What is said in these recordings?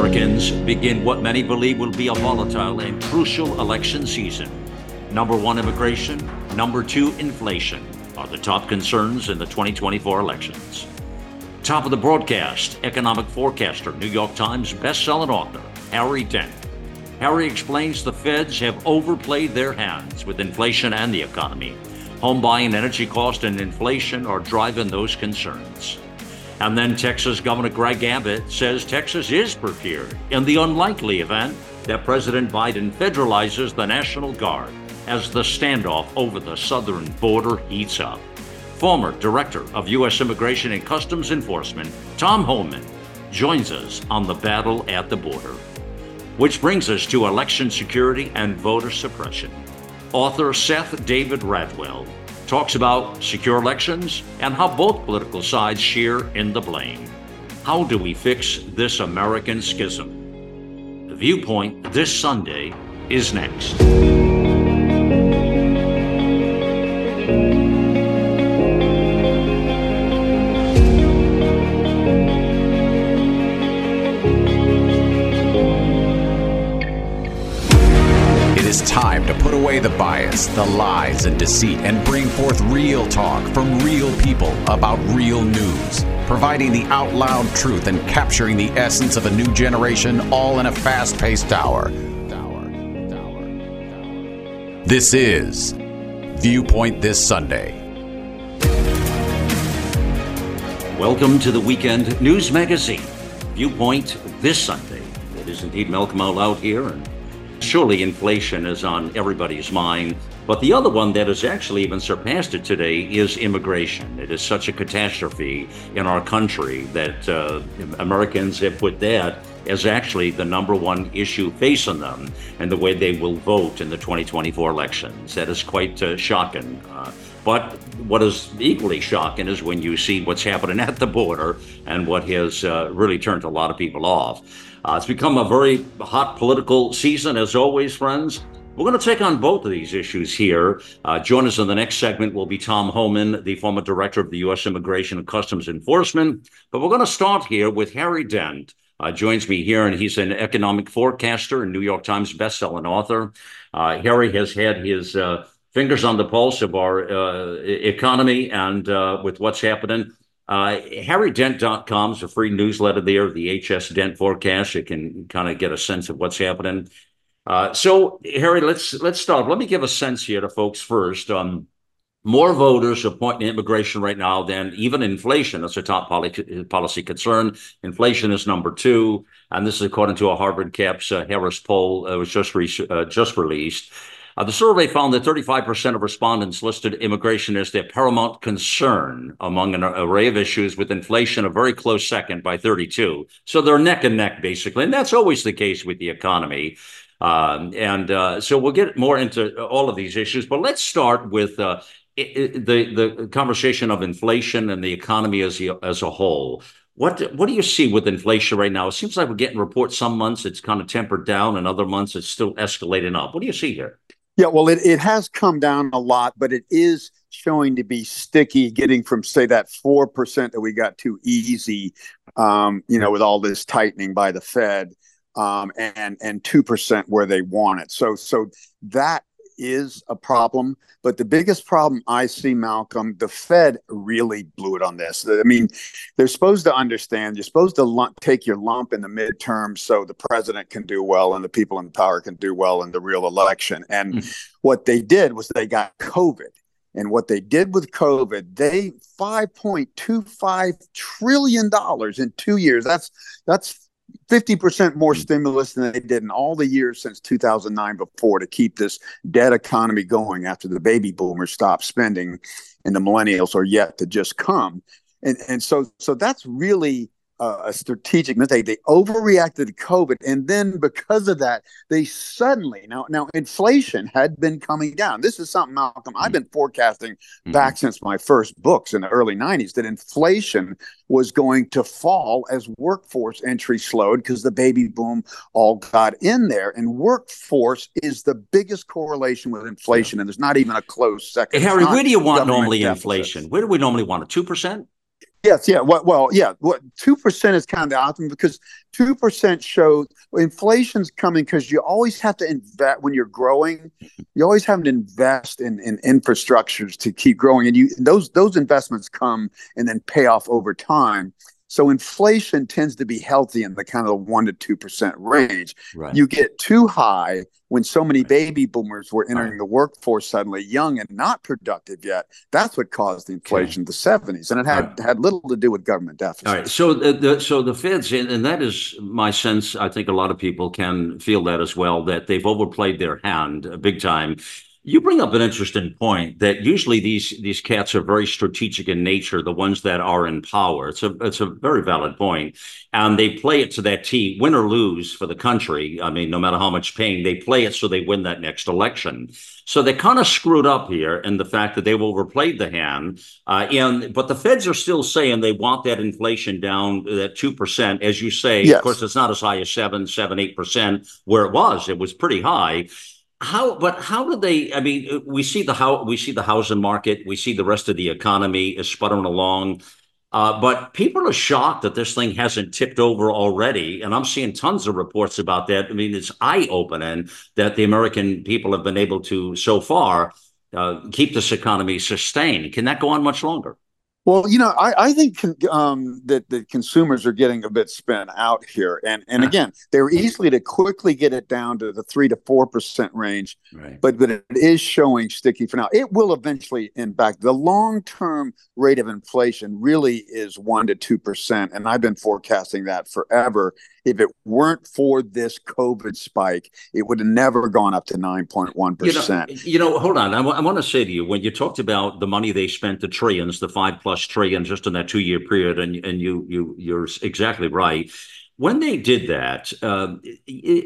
Americans begin what many believe will be a volatile and crucial election season. Number one, immigration. Number two, inflation are the top concerns in the 2024 elections. Top of the broadcast, economic forecaster, New York Times bestselling author, Harry Dent. Harry explains the feds have overplayed their hands with inflation and the economy. Home buying, energy cost, and inflation are driving those concerns. And then Texas Governor Greg Abbott says Texas is prepared in the unlikely event that President Biden federalizes the National Guard as the standoff over the southern border heats up. Former Director of U.S. Immigration and Customs Enforcement, Tom Homan, joins us on the battle at the border. Which brings us to election security and voter suppression. Author Seth David Radwell talks about secure elections and how both political sides share in the blame. How do we fix this American schism? The Viewpoint this Sunday is next. Time to put away the bias, the lies, and deceit and bring forth real talk from real people about real news, providing the out loud truth and capturing the essence of a new generation all in a fast paced hour. This is Viewpoint This Sunday. Welcome to the Weekend News Magazine, Viewpoint This Sunday. It is indeed Malcolm out Loud here and Surely inflation is on everybody's mind. But the other one that has actually even surpassed it today is immigration. It is such a catastrophe in our country that uh, Americans have put that as actually the number one issue facing them and the way they will vote in the 2024 elections. That is quite uh, shocking. Uh, but what is equally shocking is when you see what's happening at the border and what has uh, really turned a lot of people off. Uh, it's become a very hot political season, as always, friends. We're going to take on both of these issues here. Uh, join us in the next segment will be Tom Homan, the former director of the U.S. Immigration and Customs Enforcement. But we're going to start here with Harry Dent. Uh, joins me here, and he's an economic forecaster and New York Times bestselling author. Uh, Harry has had his uh, fingers on the pulse of our uh, economy and uh, with what's happening. Uh, HarryDent.com is a free newsletter there, the HS Dent forecast. You can kind of get a sense of what's happening. Uh, so, Harry, let's let's start. Let me give a sense here to folks first. Um, more voters are pointing to immigration right now than even inflation. That's a top policy, concern. Inflation is number two, and this is according to a Harvard Caps uh, Harris poll that was just re- uh, just released. Uh, the survey found that 35% of respondents listed immigration as their paramount concern among an array of issues, with inflation a very close second by 32. So they're neck and neck, basically. And that's always the case with the economy. Um, and uh, so we'll get more into all of these issues, but let's start with uh, it, the the conversation of inflation and the economy as a, as a whole. What what do you see with inflation right now? It seems like we're getting reports. Some months it's kind of tempered down, and other months it's still escalating up. What do you see here? Yeah, well, it, it has come down a lot, but it is showing to be sticky, getting from, say, that 4% that we got too easy, um, you know, with all this tightening by the Fed, um, and, and 2% where they want it. So, so that is a problem. But the biggest problem I see, Malcolm, the Fed really blew it on this. I mean, they're supposed to understand, you're supposed to lump, take your lump in the midterm so the president can do well and the people in power can do well in the real election. And mm-hmm. what they did was they got COVID. And what they did with COVID, they $5.25 trillion in two years. That's that's 50% more hmm. stimulus than they did in all the years since 2009 before to keep this dead economy going after the baby boomers stopped spending and the millennials are yet to just come. And, and so, so that's really uh, a strategic mistake. They overreacted to COVID, and then because of that, they suddenly now now inflation had been coming down. This is something, Malcolm, I've been forecasting mm-hmm. back since my first books in the early '90s that inflation was going to fall as workforce entry slowed because the baby boom all got in there, and workforce is the biggest correlation with inflation, yeah. and there's not even a close second. Hey, Harry, where do you want normally deficits. inflation? Where do we normally want it? Two percent? Yes, yeah. Well, yeah. What two percent is kind of the optimum because two percent shows inflation's coming because you always have to invest when you're growing. You always have to invest in, in infrastructures to keep growing, and you those those investments come and then pay off over time. So inflation tends to be healthy in the kind of one to two percent range. Right. You get too high when so many baby boomers were entering right. the workforce suddenly young and not productive yet. That's what caused the inflation okay. the seventies, and it had right. had little to do with government deficits. All right. So the, the so the Feds, and that is my sense. I think a lot of people can feel that as well. That they've overplayed their hand uh, big time you bring up an interesting point that usually these these cats are very strategic in nature, the ones that are in power. It's a it's a very valid point. And they play it to that T, win or lose for the country. I mean, no matter how much pain, they play it so they win that next election. So they kind of screwed up here in the fact that they've overplayed the hand. Uh, and but the feds are still saying they want that inflation down that two percent, as you say. Yes. Of course, it's not as high as seven, seven, eight percent where it was. It was pretty high how but how do they i mean we see the how we see the housing market we see the rest of the economy is sputtering along uh, but people are shocked that this thing hasn't tipped over already and i'm seeing tons of reports about that. I mean it's eye-opening that the american people have been able to so far uh, keep this economy sustained. Can that go on much longer well, you know, I, I think um, that the consumers are getting a bit spent out here, and and again, they're easily to quickly get it down to the three to four percent range, right. but but it is showing sticky for now. It will eventually impact the long term rate of inflation. Really is one to two percent, and I've been forecasting that forever if it weren't for this COVID spike, it would have never gone up to 9.1%. You know, hold on. I, w- I want to say to you, when you talked about the money they spent, the trillions, the five plus trillion just in that two year period, and, and you, you, you're exactly right when they did that, uh,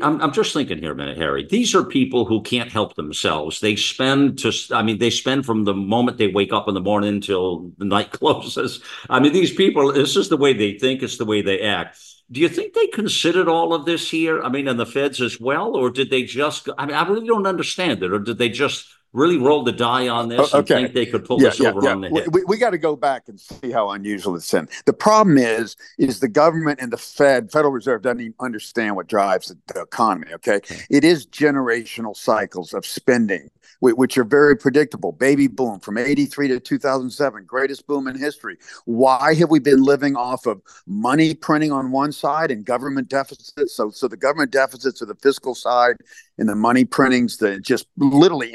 I'm, I'm, just thinking here a minute, Harry. These are people who can't help themselves. They spend to, I mean, they spend from the moment they wake up in the morning until the night closes. I mean, these people, this is the way they think, it's the way they act. Do you think they considered all of this here? I mean, and the feds as well, or did they just? I mean, I really don't understand it, or did they just really roll the die on this okay. and think they could pull yeah, this yeah, over yeah. on the head? We, we got to go back and see how unusual it's been. The problem is, is the government and the Fed, Federal Reserve, doesn't even understand what drives the, the economy. Okay? okay, it is generational cycles of spending which are very predictable. Baby boom from 83 to 2007, greatest boom in history. Why have we been living off of money printing on one side and government deficits? So, so the government deficits are the fiscal side and the money printings, the just literally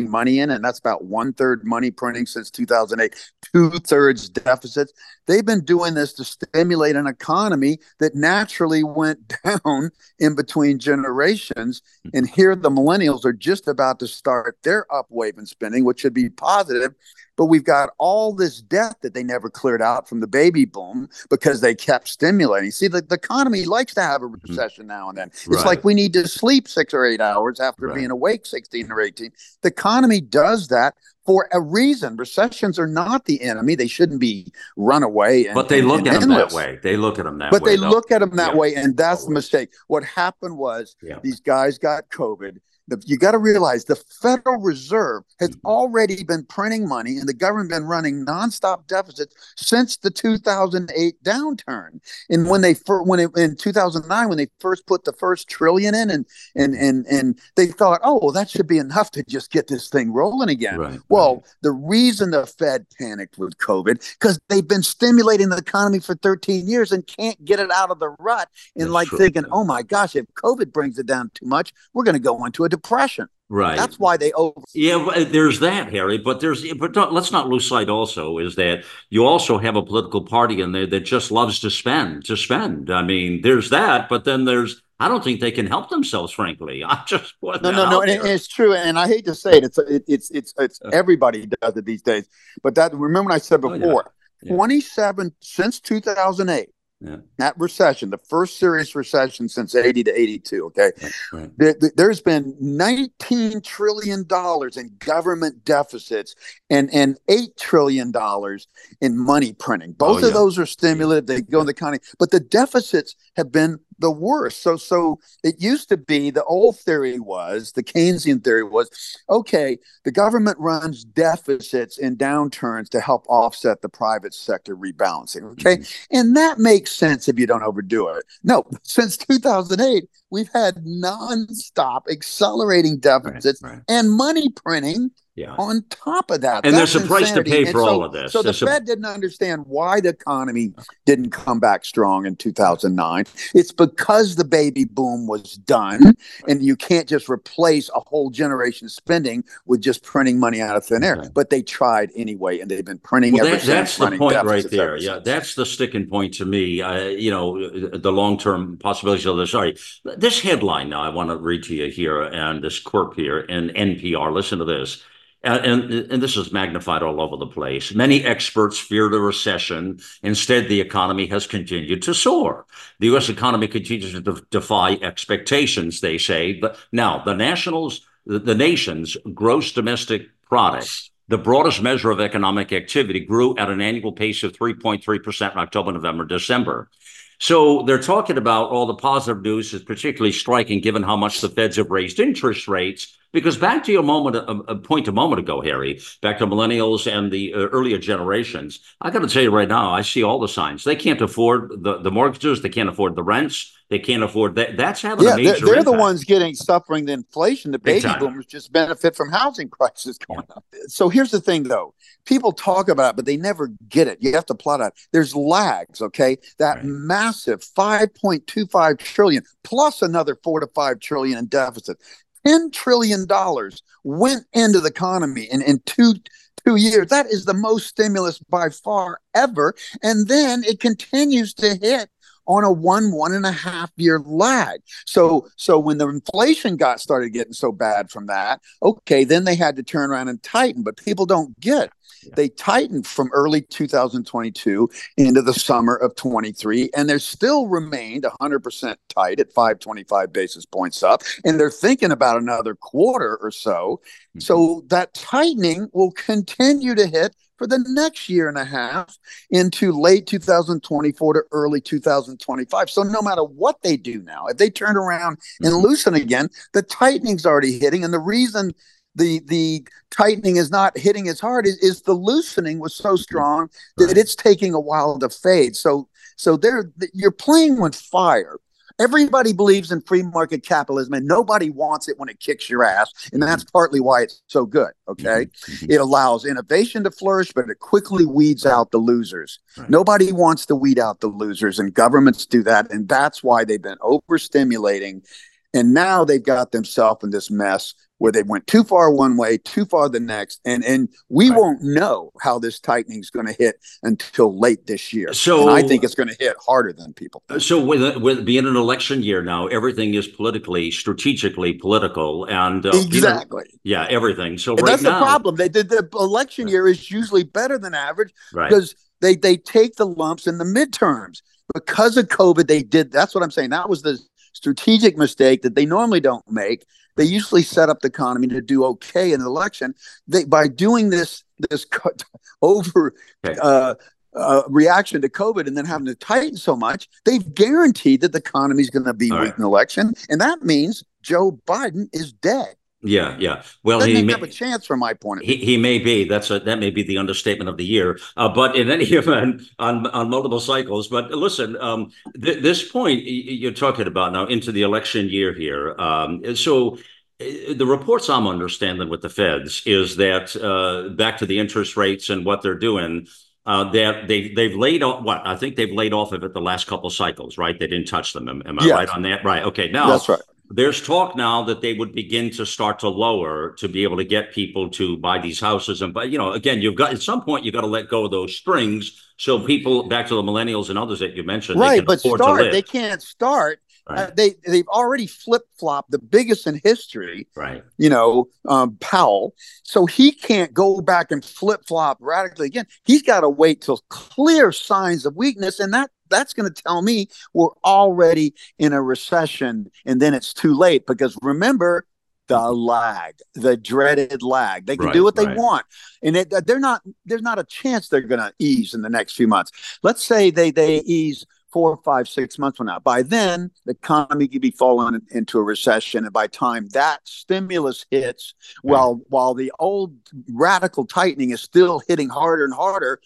money in, and that's about one third money printing since 2008, two thirds deficits. They've been doing this to stimulate an economy that naturally went down in between generations. Hmm. And here the millennials are just about to start their upwave in spending, which should be positive. But we've got all this debt that they never cleared out from the baby boom because they kept stimulating. See, the, the economy likes to have a mm-hmm. recession mm-hmm. now and then. It's right. like we need to sleep six or eight hours after right. being awake 16 or 18. The economy does that for a reason. Recessions are not the enemy. They shouldn't be run away. And, but they look at them that way. They look at them that but way. But they though. look at them that yeah. way, and that's the mistake. What happened was yeah. these guys got COVID you got to realize the Federal Reserve has mm-hmm. already been printing money and the government been running nonstop deficits since the 2008 downturn. And when they when it, in 2009 when they first put the first trillion in and and and and they thought, "Oh, well, that should be enough to just get this thing rolling again." Right, well, right. the reason the Fed panicked with COVID cuz they've been stimulating the economy for 13 years and can't get it out of the rut and That's like true. thinking, "Oh my gosh, if COVID brings it down too much, we're going to go into a depression. Right. That's why they over. Yeah, there's that, Harry. But there's, but let's not lose sight. Also, is that you also have a political party in there that just loves to spend, to spend. I mean, there's that, but then there's. I don't think they can help themselves. Frankly, I just no, no, no. And it's true, and I hate to say it. It's it, it's it's it's everybody does it these days. But that remember I said before. Oh, yeah. Yeah. 27 since 2008 yeah. That recession, the first serious recession since 80 to 82, okay? Right. There, has been 19 trillion dollars in government deficits and and 8 trillion dollars in money printing. Oh, Both oh, of those are stimulative, they go in the economy, but the deficits have been the worst. So so it used to be the old theory was the Keynesian theory was okay, the government runs deficits in downturns to help offset the private sector rebalancing. Okay. Mm-hmm. And that makes sense if you don't overdo it. No, since 2008, we've had nonstop accelerating deficits right, right. and money printing yeah. on top of that. And there's a price to pay for so, all of this. So there's the Fed didn't understand why the economy didn't come back strong in 2009. It's because the baby boom was done, and you can't just replace a whole generation spending with just printing money out of thin air. Okay. But they tried anyway, and they've been printing well, that, That's the point right there. Yeah, that's the sticking point to me. Uh, you know, the long term possibilities of this. Sorry, this headline now I want to read to you here, and this quirk here in NPR. Listen to this. And, and, this is magnified all over the place. Many experts feared a recession. Instead, the economy has continued to soar. The U.S. economy continues to de- defy expectations, they say. But now, the nationals, the, the nation's gross domestic product, the broadest measure of economic activity, grew at an annual pace of 3.3% in October, November, December. So they're talking about all the positive news is particularly striking given how much the feds have raised interest rates. Because back to your moment, a, a point a moment ago, Harry, back to millennials and the uh, earlier generations, I got to tell you right now, I see all the signs. They can't afford the, the mortgages, they can't afford the rents, they can't afford that. That's having yeah, a major. They're, they're the ones getting suffering the inflation. The baby boomers just benefit from housing prices going up. So here's the thing, though. People talk about it, but they never get it. You have to plot out. There's lags. Okay, that right. massive 5.25 trillion plus another four to five trillion in deficit. Ten trillion dollars went into the economy in, in two two years. That is the most stimulus by far ever. And then it continues to hit on a one one and a half year lag so so when the inflation got started getting so bad from that okay then they had to turn around and tighten but people don't get they tightened from early 2022 into the summer of 23, and they're still remained 100% tight at 525 basis points up. And they're thinking about another quarter or so. Mm-hmm. So that tightening will continue to hit for the next year and a half into late 2024 to early 2025. So no matter what they do now, if they turn around and mm-hmm. loosen again, the tightening's already hitting. And the reason the the tightening is not hitting as hard is, is the loosening was so strong that it's taking a while to fade. So so there you're playing with fire. Everybody believes in free market capitalism and nobody wants it when it kicks your ass. And that's partly why it's so good. Okay. Mm-hmm. It allows innovation to flourish, but it quickly weeds out the losers. Right. Nobody wants to weed out the losers, and governments do that. And that's why they've been overstimulating. And now they've got themselves in this mess where they went too far one way, too far the next, and and we right. won't know how this tightening is going to hit until late this year. So and I think it's going to hit harder than people. Think. So with with being an election year now, everything is politically, strategically political, and uh, exactly, yeah, everything. So right that's now, the problem. They did the election year is usually better than average right. because they they take the lumps in the midterms because of COVID. They did. That's what I'm saying. That was the strategic mistake that they normally don't make they usually set up the economy to do okay in an election. They by doing this this over okay. uh, uh, reaction to COVID and then having to tighten so much, they've guaranteed that the economy is going to be All weak right. in the election, and that means Joe Biden is dead. Yeah, yeah. Well, Doesn't he may have a chance from my point of view. He, he may be. That's a, that may be the understatement of the year. Uh, but in any event, on on multiple cycles. But listen, um, th- this point you're talking about now into the election year here. Um, so uh, the reports I'm understanding with the feds is that uh, back to the interest rates and what they're doing. Uh, that they they've laid off what I think they've laid off of it the last couple cycles, right? They didn't touch them. Am, am I yes. right on that? Right. Okay. Now that's right there's talk now that they would begin to start to lower to be able to get people to buy these houses. And but you know again you've got at some point you've got to let go of those strings. So people back to the millennials and others that you mentioned right but start they can't start. Uh, right. uh, they they've already flip flopped the biggest in history right. you know um, powell. So he can't go back and flip flop radically again. He's got to wait till clear signs of weakness and that that's going to tell me we're already in a recession and then it's too late because remember the lag, the dreaded lag. They can right, do what they right. want, and it, they're not. There's not a chance they're going to ease in the next few months. Let's say they they ease four, five, six months from now. By then, the economy could be falling into a recession, and by time that stimulus hits, right. while while the old radical tightening is still hitting harder and harder,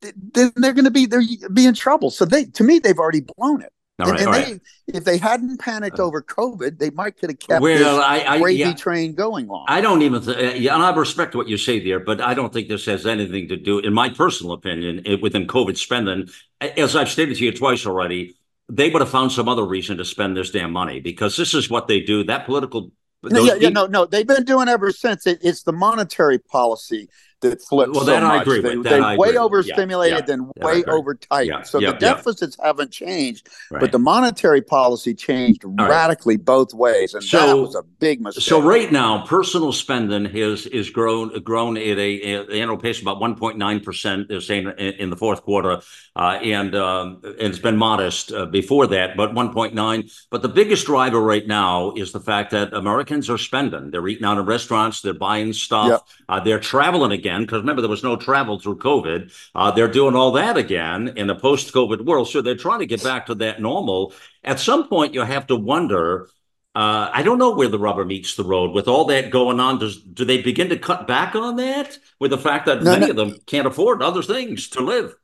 then they're going to be they're be in trouble. So they, to me, they've already blown it. All and, right, and they, if they hadn't panicked uh, over COVID, they might could have kept well, this I, I, gravy yeah, train going on. I don't even, th- uh, yeah, and I respect what you say there, but I don't think this has anything to do, in my personal opinion, it, within COVID spending. As I've stated to you twice already, they would have found some other reason to spend this damn money because this is what they do. That political no, yeah, yeah, no, no. They've been doing ever since. It, it's the monetary policy that flips. Well, that so I agree they, with. They way overstimulated, yeah, then way over tight. so the deficits haven't changed, right. but the monetary policy changed right. radically both ways, and so, that was a big mistake. So right now, personal spending has is grown grown at a, a annual pace of about one point nine percent. They're saying in, in, the fourth quarter, uh, and um, and it's been modest uh, before that, but one point nine. But the biggest driver right now is the fact that Americans are spending. They're eating out in restaurants. They're buying stuff. Yep. Uh, they're traveling again again because remember there was no travel through COVID. Uh, they're doing all that again in a post-COVID world, so they're trying to get back to that normal. At some point, you have to wonder. Uh, I don't know where the rubber meets the road with all that going on. Does do they begin to cut back on that with the fact that no, many no. of them can't afford other things to live?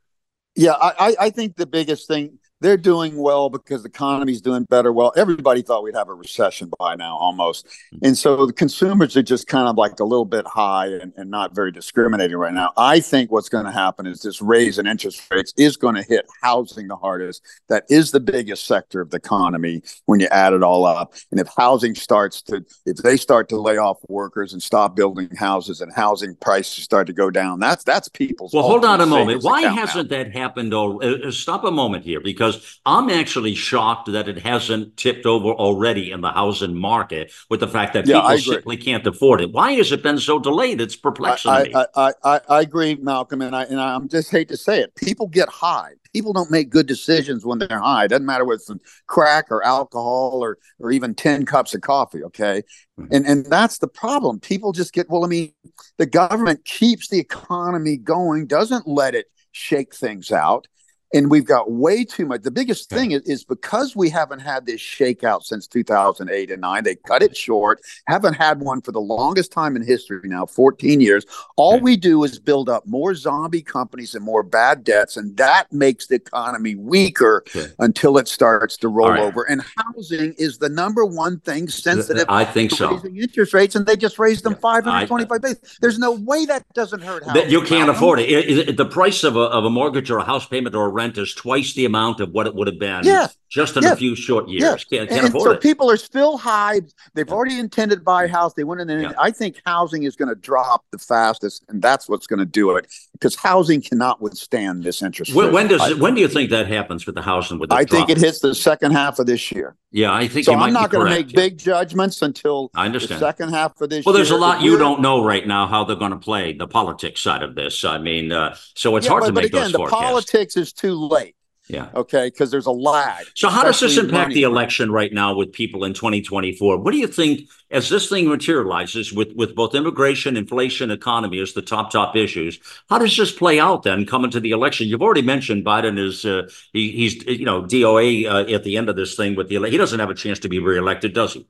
Yeah, I, I think the biggest thing they're doing well because the economy's doing better. Well, everybody thought we'd have a recession by now almost. And so the consumers are just kind of like a little bit high and, and not very discriminating right now. I think what's going to happen is this raise in interest rates is going to hit housing the hardest. That is the biggest sector of the economy when you add it all up. And if housing starts to, if they start to lay off workers and stop building houses and housing prices start to go down, that's that's people's. Well, hold on a moment. Why hasn't now. that happened? Oh, uh, stop a moment here because because I'm actually shocked that it hasn't tipped over already in the housing market with the fact that yeah, people simply can't afford it. Why has it been so delayed? It's perplexing I, me. I, I, I, I agree, Malcolm, and I and I just hate to say it. People get high. People don't make good decisions when they're high. It doesn't matter whether it's crack or alcohol or or even ten cups of coffee. Okay, mm-hmm. and and that's the problem. People just get well. I mean, the government keeps the economy going, doesn't let it shake things out and we've got way too much. The biggest thing is, is because we haven't had this shakeout since 2008 and 9. They cut it short, haven't had one for the longest time in history now, 14 years. All we do is build up more zombie companies and more bad debts, and that makes the economy weaker until it starts to roll right. over. And housing is the number one thing sensitive. I think so. Raising interest rates, and they just raised them 525 basis. There's no way that doesn't hurt. Housing. You can't afford it. It, it. The price of a, of a mortgage or a house payment or a rent is twice the amount of what it would have been yeah. just in yeah. a few short years. Yeah. Can't, can't afford so it. people are still high. They've already intended to buy a house. They went in. And I think housing is going to drop the fastest, and that's what's going to do it because housing cannot withstand this interest. When, when does I, when do you think that happens with the housing? With the I think it hits the second half of this year. Yeah, I think so. I'm not going to make big judgments until I understand the second half of this. Well, there's a lot you don't know right now how they're going to play the politics side of this. I mean, uh, so it's hard but, to make but again, those forecasts. The politics is too late. Yeah. Okay. Because there's a lag. So, how does this impact the election right now with people in 2024? What do you think as this thing materializes with, with both immigration, inflation, economy as the top, top issues? How does this play out then coming to the election? You've already mentioned Biden is, uh, he, he's, you know, DOA uh, at the end of this thing with the, he doesn't have a chance to be reelected, does he?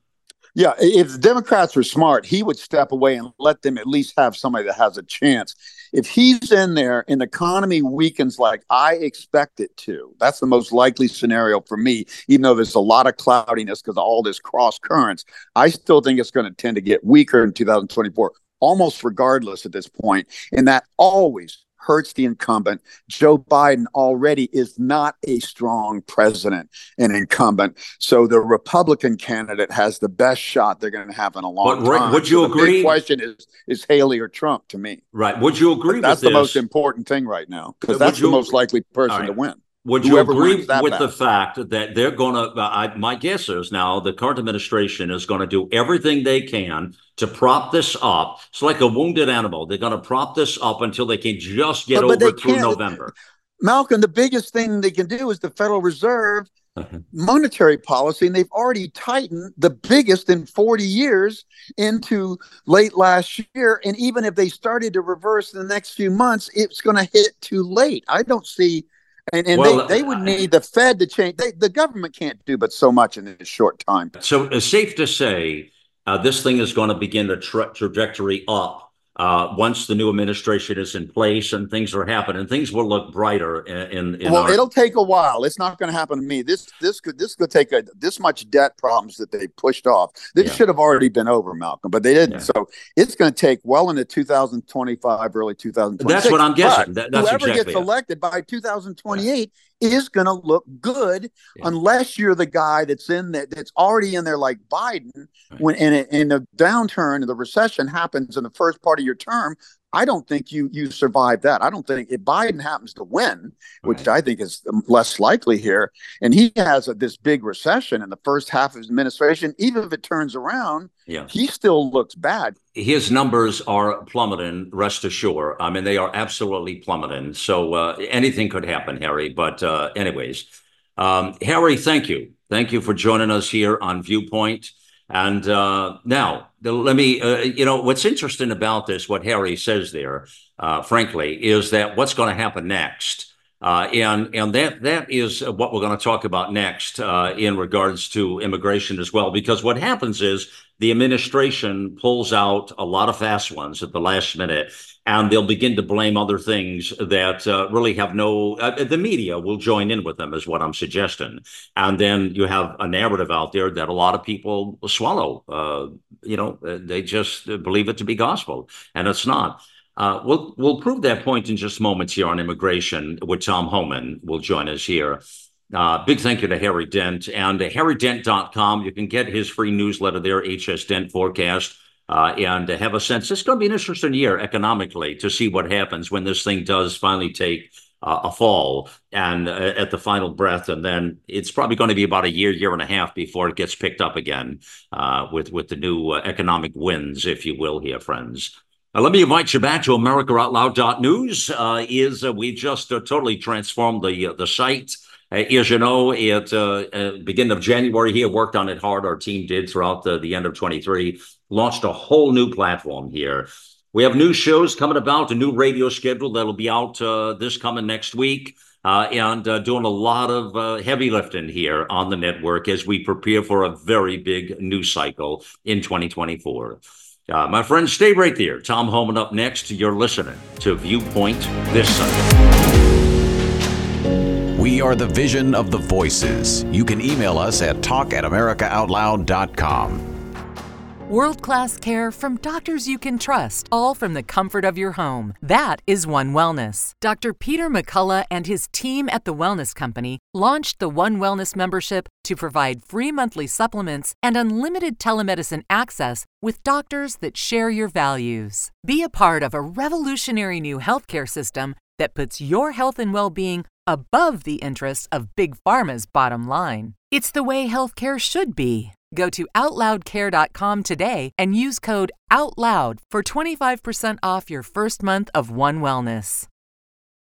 Yeah, if the Democrats were smart, he would step away and let them at least have somebody that has a chance. If he's in there and the economy weakens like I expect it to, that's the most likely scenario for me, even though there's a lot of cloudiness because of all this cross currents. I still think it's going to tend to get weaker in 2024 almost regardless at this point. And that always hurts the incumbent. Joe Biden already is not a strong president and incumbent. So the Republican candidate has the best shot they're going to have in a long but, time. Would you so agree? The question is is Haley or Trump to me. Right. Would you agree that's the this? most important thing right now because that's the most likely person right. to win. Would you agree with the fact that they're going to? Uh, my guess is now the current administration is going to do everything they can to prop this up. It's like a wounded animal. They're going to prop this up until they can just get but, but over through November. Malcolm, the biggest thing they can do is the Federal Reserve uh-huh. monetary policy, and they've already tightened the biggest in 40 years into late last year. And even if they started to reverse in the next few months, it's going to hit too late. I don't see And, and well, they, they would need the Fed to change. They, the government can't do but so much in a short time. So it's safe to say uh, this thing is going to begin a tra- trajectory up uh, once the new administration is in place and things are happening, things will look brighter. In, in well, our- it'll take a while. It's not going to happen to me. This this could this could take a, this much debt problems that they pushed off. This yeah. should have already been over, Malcolm, but they didn't. Yeah. So it's going to take well into 2025, early 2026. That's what I'm guessing. That, whoever exactly gets elected by 2028 yeah. Is going to look good, unless you're the guy that's in that that's already in there like Biden. Right. When in a, in a downturn, the recession happens in the first part of your term, I don't think you you survive that. I don't think if Biden happens to win, which right. I think is less likely here, and he has a, this big recession in the first half of his administration, even if it turns around, yeah. he still looks bad. His numbers are plummeting. Rest assured. I mean, they are absolutely plummeting. So uh, anything could happen, Harry. But uh, anyways, um, Harry, thank you, thank you for joining us here on Viewpoint. And uh, now, let me, uh, you know, what's interesting about this, what Harry says there, uh, frankly, is that what's going to happen next. Uh, and and that that is what we're going to talk about next uh, in regards to immigration as well. Because what happens is the administration pulls out a lot of fast ones at the last minute, and they'll begin to blame other things that uh, really have no. Uh, the media will join in with them, is what I'm suggesting, and then you have a narrative out there that a lot of people swallow. Uh, you know, uh, they just believe it to be gospel, and it's not. Uh, we'll we'll prove that point in just moments here on immigration with Tom Homan will join us here. Uh, big thank you to Harry Dent and uh, harrydent.com. You can get his free newsletter there, HS Dent Forecast uh, and have a sense. It's going to be an interesting year economically to see what happens when this thing does finally take uh, a fall and uh, at the final breath, and then it's probably going to be about a year, year and a half before it gets picked up again uh, with with the new uh, economic winds, if you will, here, friends. Uh, let me invite you back to AmericaOutloud.news. Uh, is we just totally transformed the the site. As you know, at uh, beginning of January here, worked on it hard. Our team did throughout the, the end of 23 launched a whole new platform here. We have new shows coming about, a new radio schedule that'll be out uh, this coming next week. Uh, and uh, doing a lot of uh, heavy lifting here on the network as we prepare for a very big news cycle in 2024. Uh, my friends, stay right there. Tom Homan up next. You're listening to Viewpoint this Sunday. We are the vision of the voices. You can email us at talk at americaoutloud.com. World class care from doctors you can trust, all from the comfort of your home. That is One Wellness. Dr. Peter McCullough and his team at The Wellness Company launched the One Wellness membership to provide free monthly supplements and unlimited telemedicine access with doctors that share your values. Be a part of a revolutionary new healthcare system that puts your health and well being above the interests of Big Pharma's bottom line. It's the way healthcare should be. Go to OutLoudCare.com today and use code OUTLOUD for 25% off your first month of One Wellness.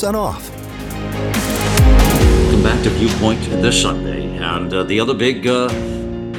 percent off. Welcome back to Viewpoint this Sunday. And uh, the other big uh,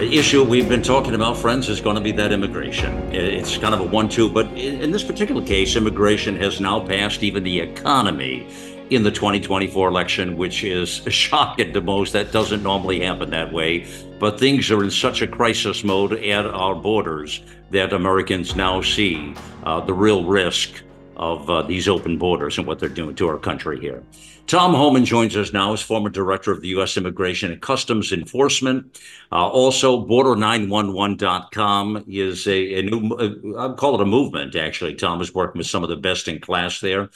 issue we've been talking about, friends, is going to be that immigration. It's kind of a one two, but in this particular case, immigration has now passed even the economy in the 2024 election, which is shocking to most. That doesn't normally happen that way. But things are in such a crisis mode at our borders that Americans now see uh, the real risk of uh, these open borders and what they're doing to our country here. Tom Homan joins us now as former director of the U.S. Immigration and Customs Enforcement. Uh, also, Border911.com is a, a new, uh, I'd call it a movement, actually. Tom is working with some of the best in class there.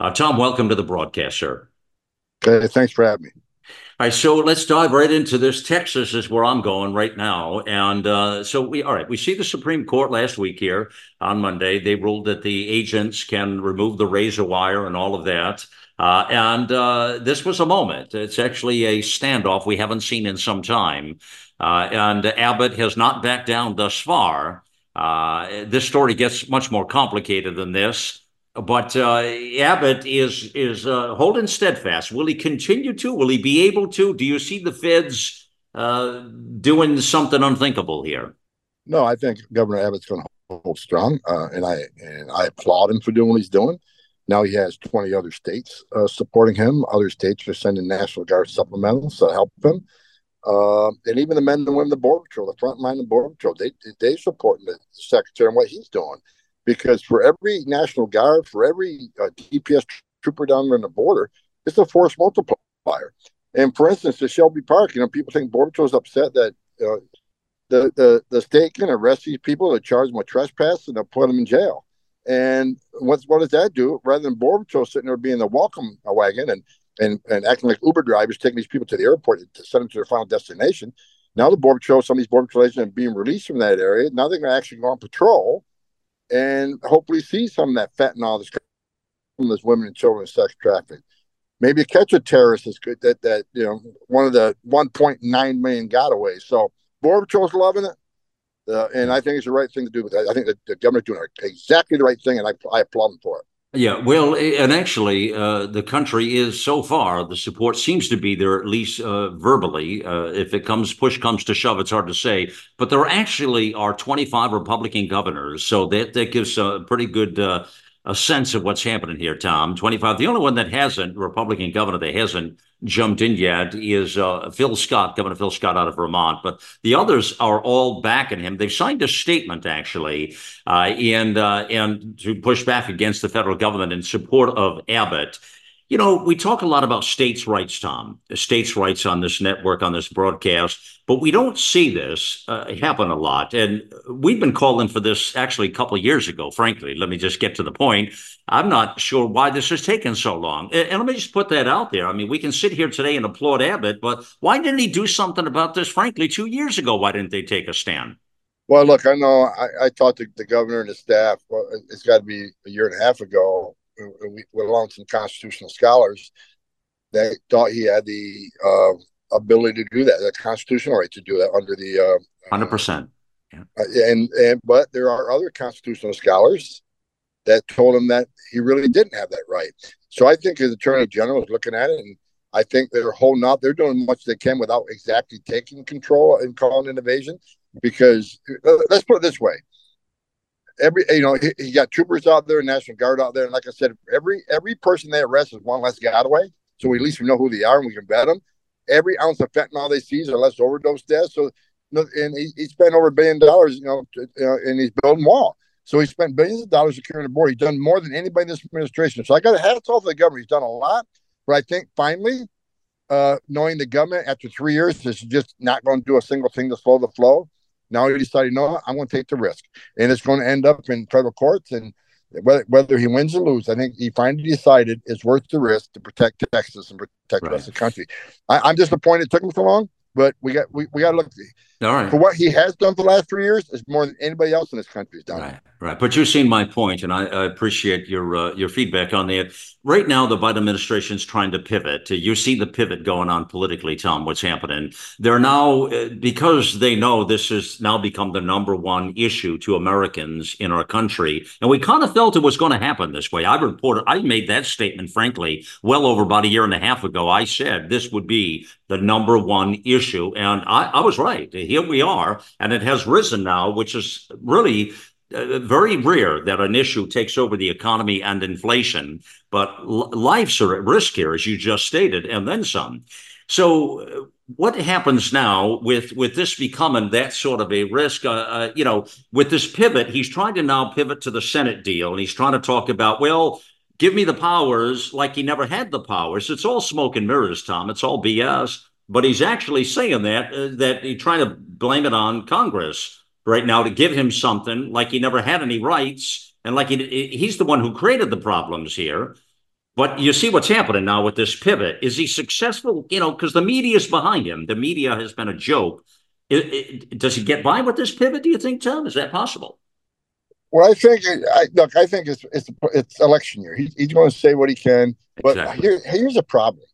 Uh, Tom, welcome to the broadcast, sir. thanks for having me. All right, so let's dive right into this. Texas is where I'm going right now, and uh, so we all right. We see the Supreme Court last week here on Monday. They ruled that the agents can remove the razor wire and all of that. Uh, and uh, this was a moment. It's actually a standoff we haven't seen in some time. Uh, and Abbott has not backed down thus far. Uh, this story gets much more complicated than this. But uh, Abbott is is uh, holding steadfast. Will he continue to? Will he be able to? Do you see the feds uh, doing something unthinkable here? No, I think Governor Abbott's going to hold strong, uh, and I and I applaud him for doing what he's doing. Now he has 20 other states uh, supporting him. Other states are sending National Guard supplementals to help him. Uh, and even the men and women, the Border Patrol, the front line of Border Patrol, they they supporting the secretary and what he's doing because for every National Guard, for every uh, DPS trooper down there on the border, it's a force multiplier. And for instance, the Shelby Park, you know, people think Patrol is upset that uh, the, the the state can arrest these people, to charge them with trespass, and they'll put them in jail. And what what does that do? Rather than Border sitting there being the welcome wagon and and, and acting like Uber drivers, taking these people to the airport to send them to their final destination. Now the Border some of these Border agents are being released from that area. Now they're going to actually go on patrol and hopefully see some of that fentanyl that's from those women and children sex trafficking. Maybe catch a terrorist is good that that you know one of the 1.9 million gotaways. So Border Patrol's loving it. Uh, and I think it's the right thing to do. I think that the government's doing exactly the right thing, and I, I applaud them for it. Yeah, well, and actually, uh, the country is so far the support seems to be there at least uh, verbally. Uh, if it comes push comes to shove, it's hard to say. But there actually are 25 Republican governors, so that that gives a pretty good uh, a sense of what's happening here. Tom, 25. The only one that hasn't Republican governor that hasn't jumped in yet is uh, Phil Scott, Governor Phil Scott out of Vermont. But the others are all backing him. They've signed a statement actually, uh, and uh, and to push back against the federal government in support of Abbott. You know, we talk a lot about states' rights, Tom, states' rights on this network, on this broadcast, but we don't see this uh, happen a lot. And we've been calling for this actually a couple years ago, frankly. Let me just get to the point. I'm not sure why this has taken so long. And, and let me just put that out there. I mean, we can sit here today and applaud Abbott, but why didn't he do something about this, frankly, two years ago? Why didn't they take a stand? Well, look, I know I, I talked to the governor and the staff. Well, it's got to be a year and a half ago along with some constitutional scholars that thought he had the uh, ability to do that, the constitutional right to do that under the uh, hundred uh, percent. Yeah. And and but there are other constitutional scholars that told him that he really didn't have that right. So I think the attorney general is looking at it, and I think they're holding out. They're doing much they can without exactly taking control and calling an invasion. Because uh, let's put it this way: every you know he, he, got troopers out there, National Guard out there, and like I said, every every person they arrest is one less getaway. So we, at least we know who they are and we can vet them. Every ounce of fentanyl they seize are less overdose deaths. So and he, he spent over a billion dollars, you know, to, and he's building wall. So he spent billions of dollars securing the border. He's done more than anybody in this administration. So I got to hats off to the government. He's done a lot, but I think finally, uh, knowing the government after three years is just not going to do a single thing to slow the flow now he decided, no, I'm going to take the risk, and it's going to end up in federal courts. And whether whether he wins or loses, I think he finally decided it's worth the risk to protect Texas and protect right. the rest of the country. I, am disappointed it took him so long, but we got we, we got to look. All right. For what he has done for the last three years is more than anybody else in this country has done. Right, right. But you've seen my point, and I, I appreciate your uh, your feedback on that. Right now, the Biden administration is trying to pivot. You see the pivot going on politically, Tom. What's happening? They're now uh, because they know this has now become the number one issue to Americans in our country, and we kind of felt it was going to happen this way. I reported, I made that statement, frankly, well over about a year and a half ago. I said this would be the number one issue, and I, I was right here we are, and it has risen now, which is really uh, very rare that an issue takes over the economy and inflation, but l- are at risk here, as you just stated, and then some. So, uh, what happens now with with this becoming that sort of a risk? Uh, uh, you know, with this pivot, he's trying to now pivot to the Senate deal, and he's trying to talk about well. Give me the powers like he never had the powers. It's all smoke and mirrors, Tom. It's all BS but he's actually saying that uh, that he's trying to blame it on Congress right now to give him something like he never had any rights and like he, he's the one who created the problems here. But you see what's happening now with this pivot. Is he successful? You know, because the media is behind him. The media has been a joke. It, it, does he get by with this pivot? Do you think, Tom? Is that possible? Well, I think I, look. I think it's it's it's election year. He, he's going to say what he can. But exactly. here, here's a problem.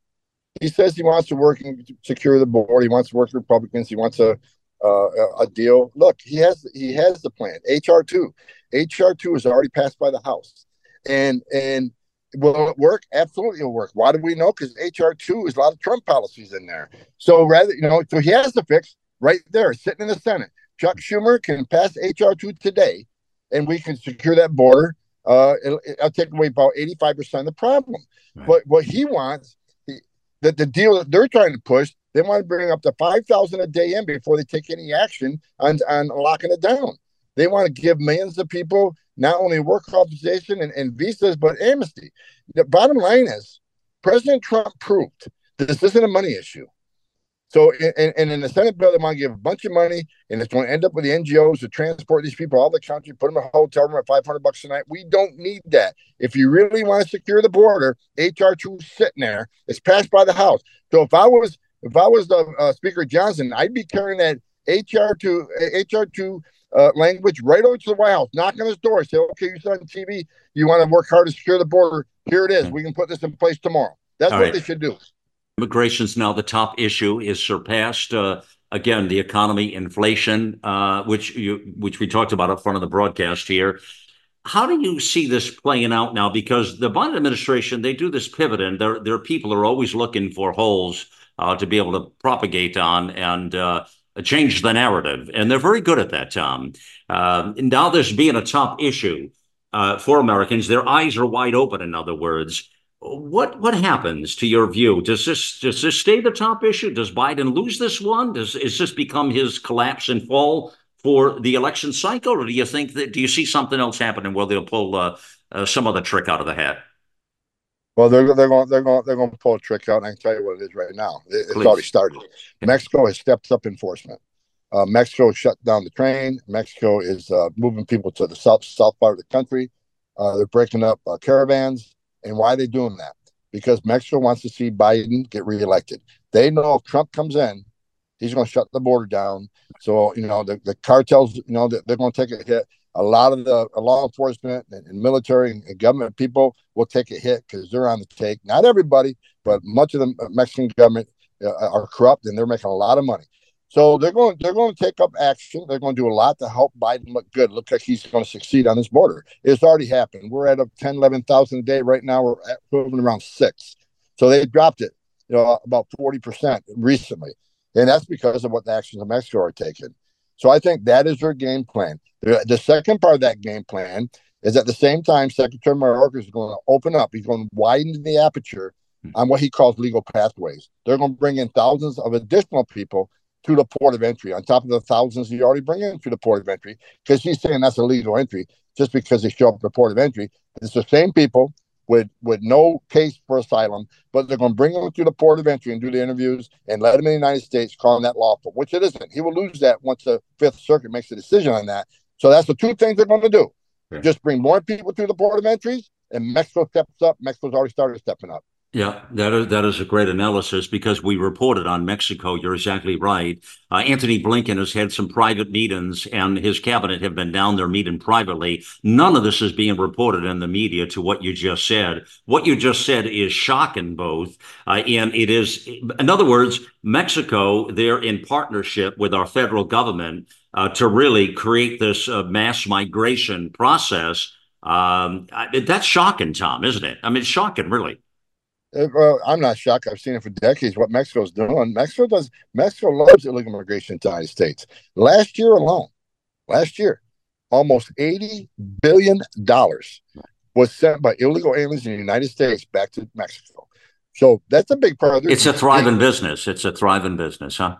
He says he wants to work and secure the board. He wants to work with Republicans. He wants a uh, a deal. Look, he has he has the plan. HR two, HR two is already passed by the House, and and Will it work? Absolutely, it'll work. Why do we know? Because HR two is a lot of Trump policies in there. So rather, you know, so he has the fix right there, sitting in the Senate. Chuck Schumer can pass HR two today, and we can secure that border. Uh, it'll, it'll take away about eighty five percent of the problem. Right. But what he wants, that the deal that they're trying to push, they want to bring up to five thousand a day in before they take any action on on locking it down. They want to give millions of people not only work authorization and, and visas, but amnesty. The bottom line is President Trump proved this isn't a money issue. So, and, and in the Senate bill, they want to give a bunch of money, and it's going to end up with the NGOs to transport these people all the country, put them in a hotel room at 500 bucks a night. We don't need that. If you really want to secure the border, HR two sitting there. It's passed by the House. So if I was if I was the uh, Speaker Johnson, I'd be carrying that HR two HR two uh, language right over to the White House, knock on his door, say, okay, you saw on TV, you want to work hard to secure the border. Here it is. We can put this in place tomorrow. That's All what right. they should do. Immigration's now the top issue, is surpassed. Uh, again, the economy, inflation, uh, which you which we talked about up front of the broadcast here. How do you see this playing out now? Because the Biden administration, they do this pivot, and their their people are always looking for holes uh, to be able to propagate on. And uh, change the narrative. And they're very good at that, Tom. Uh, now this being a top issue uh, for Americans. Their eyes are wide open, in other words. What what happens to your view? Does this does this stay the top issue? Does Biden lose this one? Does is this become his collapse and fall for the election cycle, or do you think that do you see something else happening where they'll pull uh, uh some other trick out of the hat? Well, they're they're going they're going they're going to pull a trick out. And I can tell you what it is right now. It, it's already started. Mexico has stepped up enforcement. Uh, Mexico shut down the train. Mexico is uh, moving people to the south south part of the country. Uh, they're breaking up uh, caravans. And why are they doing that? Because Mexico wants to see Biden get reelected. They know if Trump comes in, he's going to shut the border down. So you know the, the cartels, you know, they're going to take a hit a lot of the law enforcement and, and military and government people will take a hit because they're on the take. Not everybody, but much of the Mexican government uh, are corrupt and they're making a lot of money. So they're going they're going to take up action. They're going to do a lot to help Biden look good. Look like he's going to succeed on this border. It's already happened. We're at a 10, 11,000 a day right now. We're at around six. So they dropped it, you know, about 40% recently. And that's because of what the actions of Mexico are taking. So I think that is their game plan. The, the second part of that game plan is at the same time, Secretary Mayorkas is going to open up. He's going to widen the aperture on what he calls legal pathways. They're going to bring in thousands of additional people to the port of entry on top of the thousands you already bring in to the port of entry because he's saying that's a legal entry just because they show up at the port of entry. It's the same people with with no case for asylum, but they're going to bring them through the port of entry and do the interviews and let them in the United States, call them that lawful, which it isn't. He will lose that once the Fifth Circuit makes a decision on that. So that's the two things they're going to do. Just bring more people through the port of entries, and Mexico steps up. Mexico's already started stepping up. Yeah, that is, that is a great analysis because we reported on Mexico. You're exactly right. Uh, Antony Blinken has had some private meetings, and his cabinet have been down there meeting privately. None of this is being reported in the media to what you just said. What you just said is shocking, both. Uh, and it is, in other words, Mexico, they're in partnership with our federal government uh, to really create this uh, mass migration process. Um, that's shocking, Tom, isn't it? I mean, shocking, really. Uh, well, I'm not shocked. I've seen it for decades. What Mexico's doing, Mexico does. Mexico loves illegal immigration into the United States. Last year alone, last year, almost eighty billion dollars was sent by illegal aliens in the United States back to Mexico. So that's a big part of it. It's a thriving business. It's a thriving business, huh?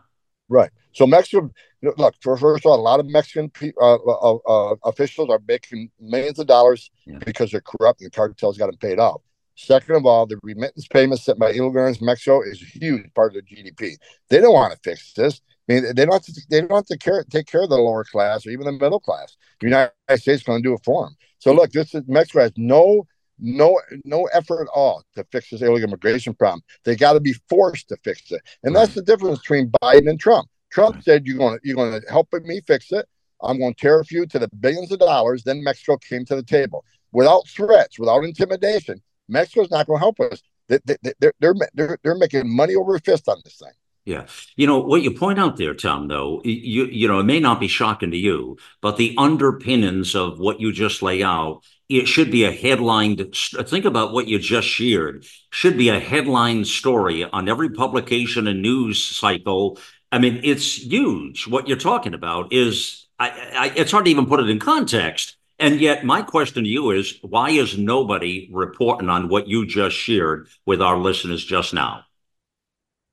Right. So Mexico, look, first of all, a lot of Mexican uh, uh, uh, officials are making millions of dollars yeah. because they're corrupt and the cartels got them paid off. Second of all, the remittance payments sent by illegal immigrants Mexico is a huge part of their GDP. They don't want to fix this. I mean, they don't have to, they don't have to care, take care of the lower class or even the middle class. The United States is going to do it for them. So look, this is Mexico has no no no effort at all to fix this illegal immigration problem. They got to be forced to fix it, and that's the difference between Biden and Trump. Trump said, "You're going to you're going to help me fix it. I'm going to tariff you to the billions of dollars." Then Mexico came to the table without threats, without intimidation. Mexico's not going to help us. They, they, they're, they're, they're, they're making money over fist on this thing. Yeah. You know, what you point out there, Tom, though, you you know, it may not be shocking to you, but the underpinnings of what you just lay out, it should be a headlined think about what you just shared, should be a headline story on every publication and news cycle. I mean, it's huge. What you're talking about is I, I it's hard to even put it in context. And yet, my question to you is why is nobody reporting on what you just shared with our listeners just now?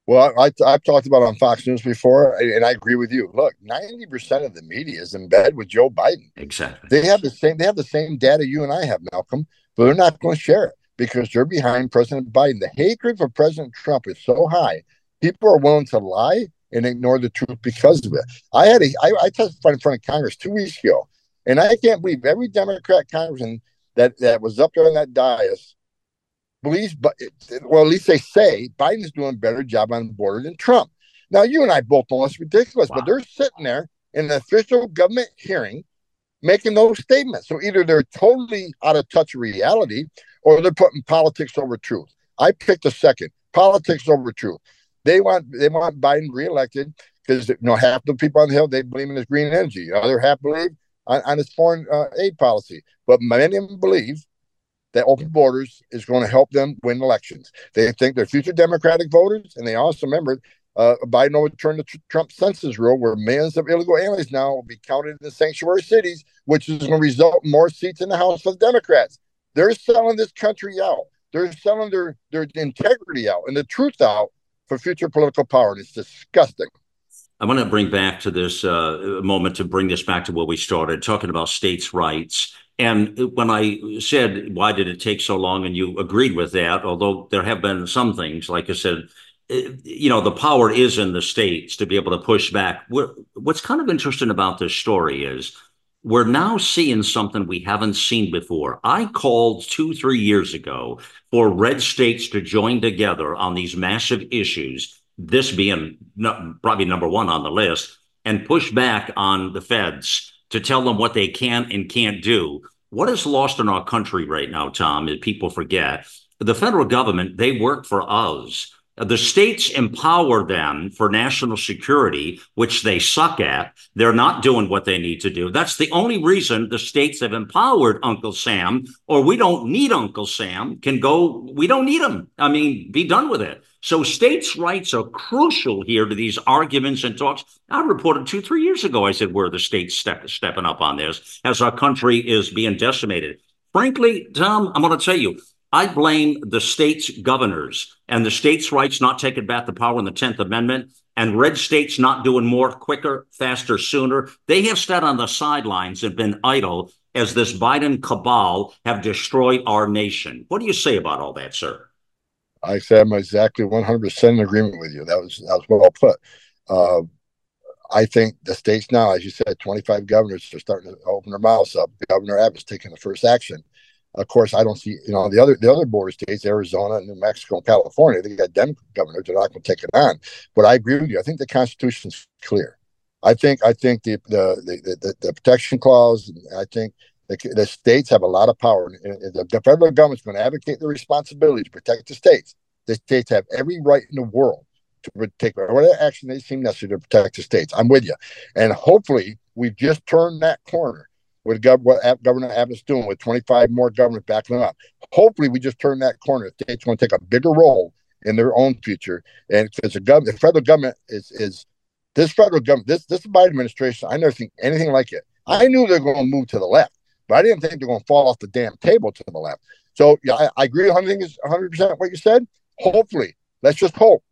Well, I, have talked about on Fox News before, and I agree with you. Look, ninety percent of the media is in bed with Joe Biden. Exactly. They have the same. They have the same data you and I have, Malcolm, but they're not going to share it because they're behind President Biden. The hatred for President Trump is so high, people are willing to lie and ignore the truth because of it. I had a. I, I testified in front of Congress two weeks ago, and I can't believe every Democrat congressman that that was up there on that dais believes, but well, at least they say Biden's doing a better job on the border than Trump. Now, you and I both know it's ridiculous, wow. but they're sitting there in an official government hearing making those statements. So either they're totally out of touch with reality or they're putting politics over truth. I picked the second politics over truth. They want they want Biden reelected because you know half the people on the hill they believe in his green energy. The other half believe on, on his foreign uh, aid policy. But many of them believe that open borders is going to help them win elections. They think they're future Democratic voters, and they also remember uh, Biden overturned the Trump census rule where millions of illegal aliens now will be counted in the sanctuary cities, which is going to result in more seats in the House for the Democrats. They're selling this country out. They're selling their, their integrity out and the truth out for future political power. And it's disgusting. I want to bring back to this uh, moment to bring this back to where we started talking about states' rights and when I said, why did it take so long? And you agreed with that, although there have been some things, like I said, eh, you know, the power is in the states to be able to push back. what's kind of interesting about this story is we're now seeing something we haven't seen before. I called two, three years ago for red states to join together on these massive issues, this being probably number one on the list, and push back on the feds to tell them what they can and can't do. What is lost in our country right now, Tom, is people forget the federal government, they work for us. The states empower them for national security, which they suck at. They're not doing what they need to do. That's the only reason the states have empowered Uncle Sam, or we don't need Uncle Sam, can go, we don't need him. I mean, be done with it. So states' rights are crucial here to these arguments and talks. I reported two, three years ago, I said, where are the states step, stepping up on this as our country is being decimated. Frankly, Tom, I'm going to tell you, I blame the state's governors and the states' rights not taking back the power in the 10th Amendment and red states not doing more quicker, faster, sooner. They have sat on the sidelines and been idle as this Biden cabal have destroyed our nation. What do you say about all that, sir? I say I'm exactly 100% in agreement with you. That was that was well put. Uh, I think the states now, as you said, 25 governors are starting to open their mouths up. Governor Abbott's taking the first action. Of course, I don't see you know the other the other border states, Arizona, New Mexico, and California. They got Democrat governors; they're not going to take it on. But I agree with you. I think the Constitution's clear. I think I think the the the, the, the protection clause. I think the, the, states have a lot of power. The, the federal government's going to advocate the responsibility to protect the states. The states have every right in the world to take whatever action they seem necessary to protect the states. I'm with you, and hopefully we've just turned that corner with Gov- what Governor Abbott's doing with 25 more governors backing them up. Hopefully, we just turned that corner. The states want to take a bigger role in their own future, and because the, gov- the federal government is is this federal government, this this Biden administration, I never seen anything like it. I knew they're going to move to the left, but I didn't think they're going to fall off the damn table to the left. So yeah, I, I agree 100 100 percent what you said. Hopefully, let's just hope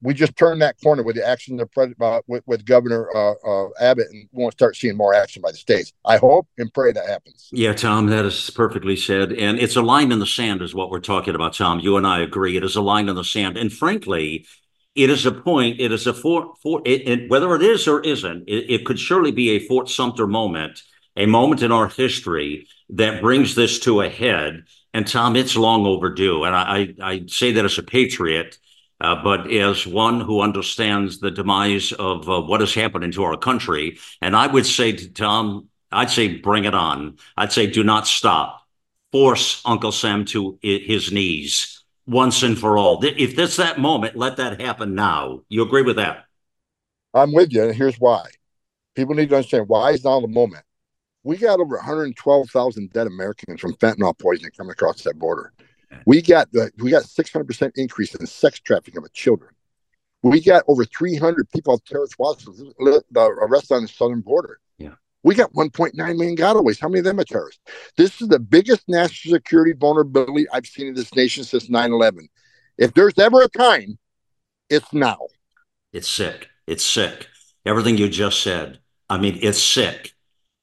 we just turn that corner with the action of uh, with, with Governor uh, uh, Abbott, and we won't start seeing more action by the states. I hope and pray that happens. Yeah, Tom, that is perfectly said, and it's a line in the sand, is what we're talking about, Tom. You and I agree. It is a line in the sand, and frankly, it is a point. It is a fort. for it, it, whether it is or isn't. It, it could surely be a Fort Sumter moment, a moment in our history that brings this to a head And Tom, it's long overdue. And I, I say that as a patriot, uh, but as one who understands the demise of uh, what has happened to our country. And I would say to Tom, I'd say bring it on. I'd say do not stop. Force Uncle Sam to his knees once and for all. If that's that moment, let that happen now. You agree with that? I'm with you. And here's why. People need to understand why is now the moment. We got over 112,000 dead Americans from fentanyl poisoning coming across that border. We got the we got 600% increase in sex trafficking of children. We got over 300 people of terrorist watch arrested on the southern border. Yeah. We got 1.9 million gotaways. How many of them are terrorists? This is the biggest national security vulnerability I've seen in this nation since 9 11. If there's ever a time, it's now. It's sick. It's sick. Everything you just said. I mean, it's sick.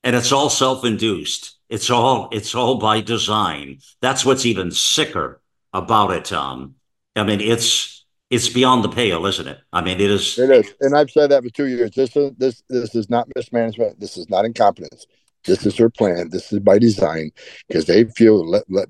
And it's all self induced. It's all it's all by design. That's what's even sicker about it, Tom. I mean, it's it's beyond the pale, isn't it? I mean, it is. It is, and I've said that for two years. This is this this is not mismanagement. This is not incompetence. This is their plan. This is by design because they feel let, let,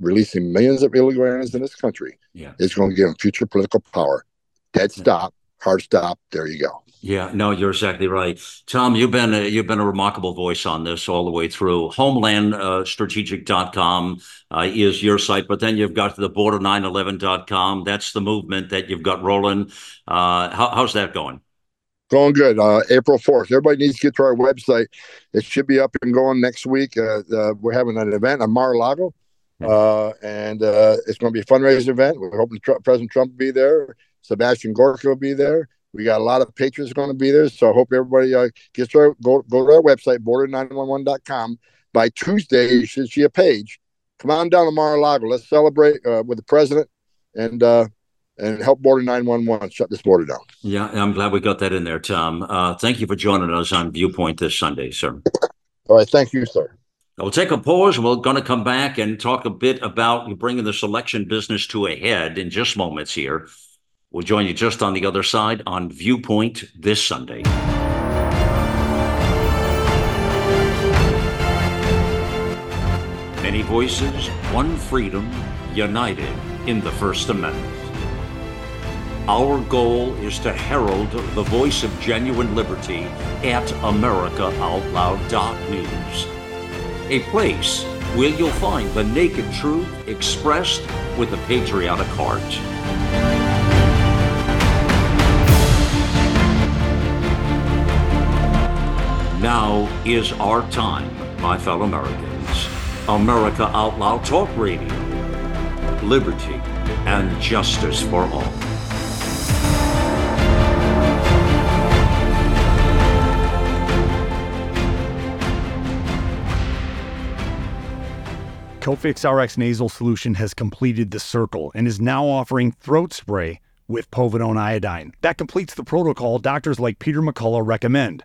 releasing millions of illegal aliens in this country yeah. is going to give them future political power. Dead stop, hard stop. There you go. Yeah, no, you're exactly right, Tom. You've been a, you've been a remarkable voice on this all the way through. Homelandstrategic.com uh, uh, is your site, but then you've got the border911.com. That's the movement that you've got rolling. Uh, how, how's that going? Going good. Uh, April 4th. Everybody needs to get to our website. It should be up and going next week. Uh, uh, we're having an event on Mar-a-Lago, uh, and uh, it's going to be a fundraising event. We're hoping Trump, President Trump will be there. Sebastian Gorka will be there. We got a lot of patrons going to be there, so I hope everybody uh, gets our go go to our website border911.com. By Tuesday, you should see a page. Come on down to Mar-a-Lago. Let's celebrate uh, with the president and uh, and help Border 911 shut this border down. Yeah, I'm glad we got that in there, Tom. Uh, thank you for joining us on Viewpoint this Sunday, sir. All right, thank you, sir. We'll take a pause. and We're going to come back and talk a bit about bringing the selection business to a head in just moments here. We'll join you just on the other side on Viewpoint this Sunday. Many voices, one freedom, united in the First Amendment. Our goal is to herald the voice of genuine liberty at AmericaOutloud.news, a place where you'll find the naked truth expressed with a patriotic heart. Now is our time, my fellow Americans. America Out Loud Talk Radio. Liberty and justice for all. Cofix RX nasal solution has completed the circle and is now offering throat spray with povidone iodine. That completes the protocol doctors like Peter McCullough recommend.